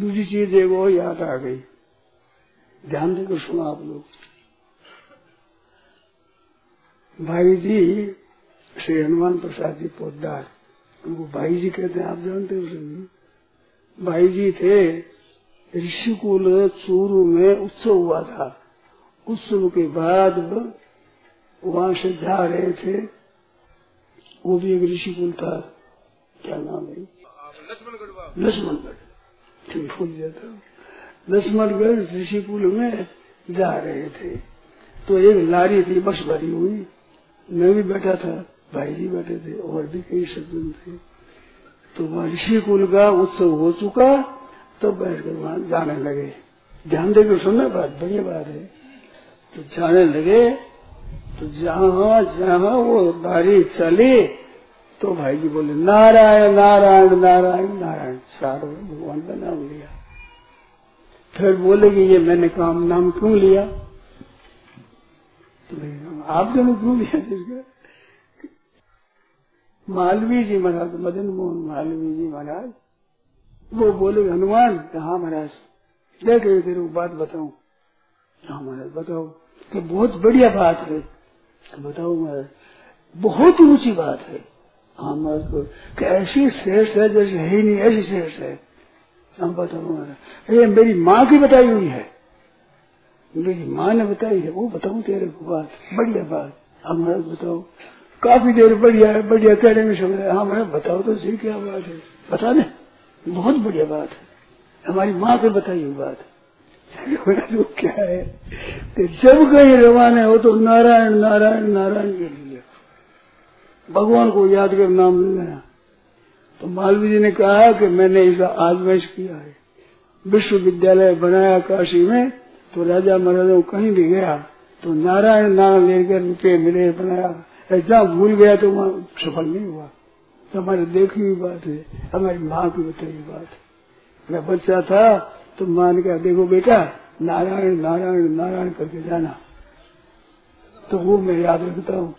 दूसरी चीज़ एक और याद आ गई। ध्यान देकर सुना आप लोग। भाई जी श्री हनुमान प्रसाद जी पोदार उनको भाई जी कहते हैं आप जानते हो सभी? भाई जी थे ऋषिकुल चूरू में उत्सव हुआ था। उत्सव के बाद वहाँ से जा रहे थे। वो भी एक ऋषिकुल था। क्या नाम है? लक्ष्मणगढ़ ठीक भूल जाता लक्ष्मणगढ़ ऋषिकुल में जा रहे थे। तो एक लारी थी बस भरी हुई। मैं भी बैठा था, भाई जी बैठे थे, और भी कई सज्जन थे। तो वहाँ ऋषिकुल का उत्सव हो चुका तो बैठ कर वहाँ जाने लगे। ध्यान देकर सुनना बात, बढ़िया बात है। तो जाने लगे तो जहाँ जहाँ वो बारी चली तो भाई जी बोले, नारायण नारायण नारायण नारायण चार भगवान का नाम लिया। फिर बोले कि ये मैंने काम, नाम क्यों लिया? तो आप दोनों क्यों लिया जिसका? मालवी जी महाराज, मदन मोहन मालवी जी महाराज, वो बोले, हनुमान, कहा महाराज? देख रहे तेरे बात बताऊ। हाँ महाराज, बताओ। कि बहुत बढ़िया बात है। बताओ महाराज, बहुत ऊँची बात है। हाँ महाराज को ऐसी श्रेष्ठ है जैसे है ही नहीं ऐसी श्रेष्ठ है हम बताओ ये मेरी माँ की बताई हुई है मेरी माँ ने बताई है वो बताऊ तेरे को बात बढ़िया बात हम महाराज बताओ काफ़ी देर बढ़िया है बढ़िया कहने में समझ हाँ मैं बताओ तो सही क्या बात है बता दे बहुत बढ़िया बात है हमारी माँ के बताई हुई बात क्या है कि जब कहीं रवाना हो तो नारायण नारायण नारायण के लिए भगवान को याद कर नाम लेना। तो मालवी जी ने कहा कि मैंने इसका आजमाइश किया है। विश्वविद्यालय बनाया काशी में तो राजा महाराजा कहीं भी गया तो नारायण नाम लेकर रुपये मिले बनाया। ऐसा भूल गया तो वहाँ सफल नहीं हुआ। तो हमारी देखी हुई बात है, हमारी माँ की बताई बात है। मैं बच्चा था तो माँ ने कहा, देखो बेटा, नारायण नारायण नारायण करके जाना। तो वो मैं याद रखता हूँ।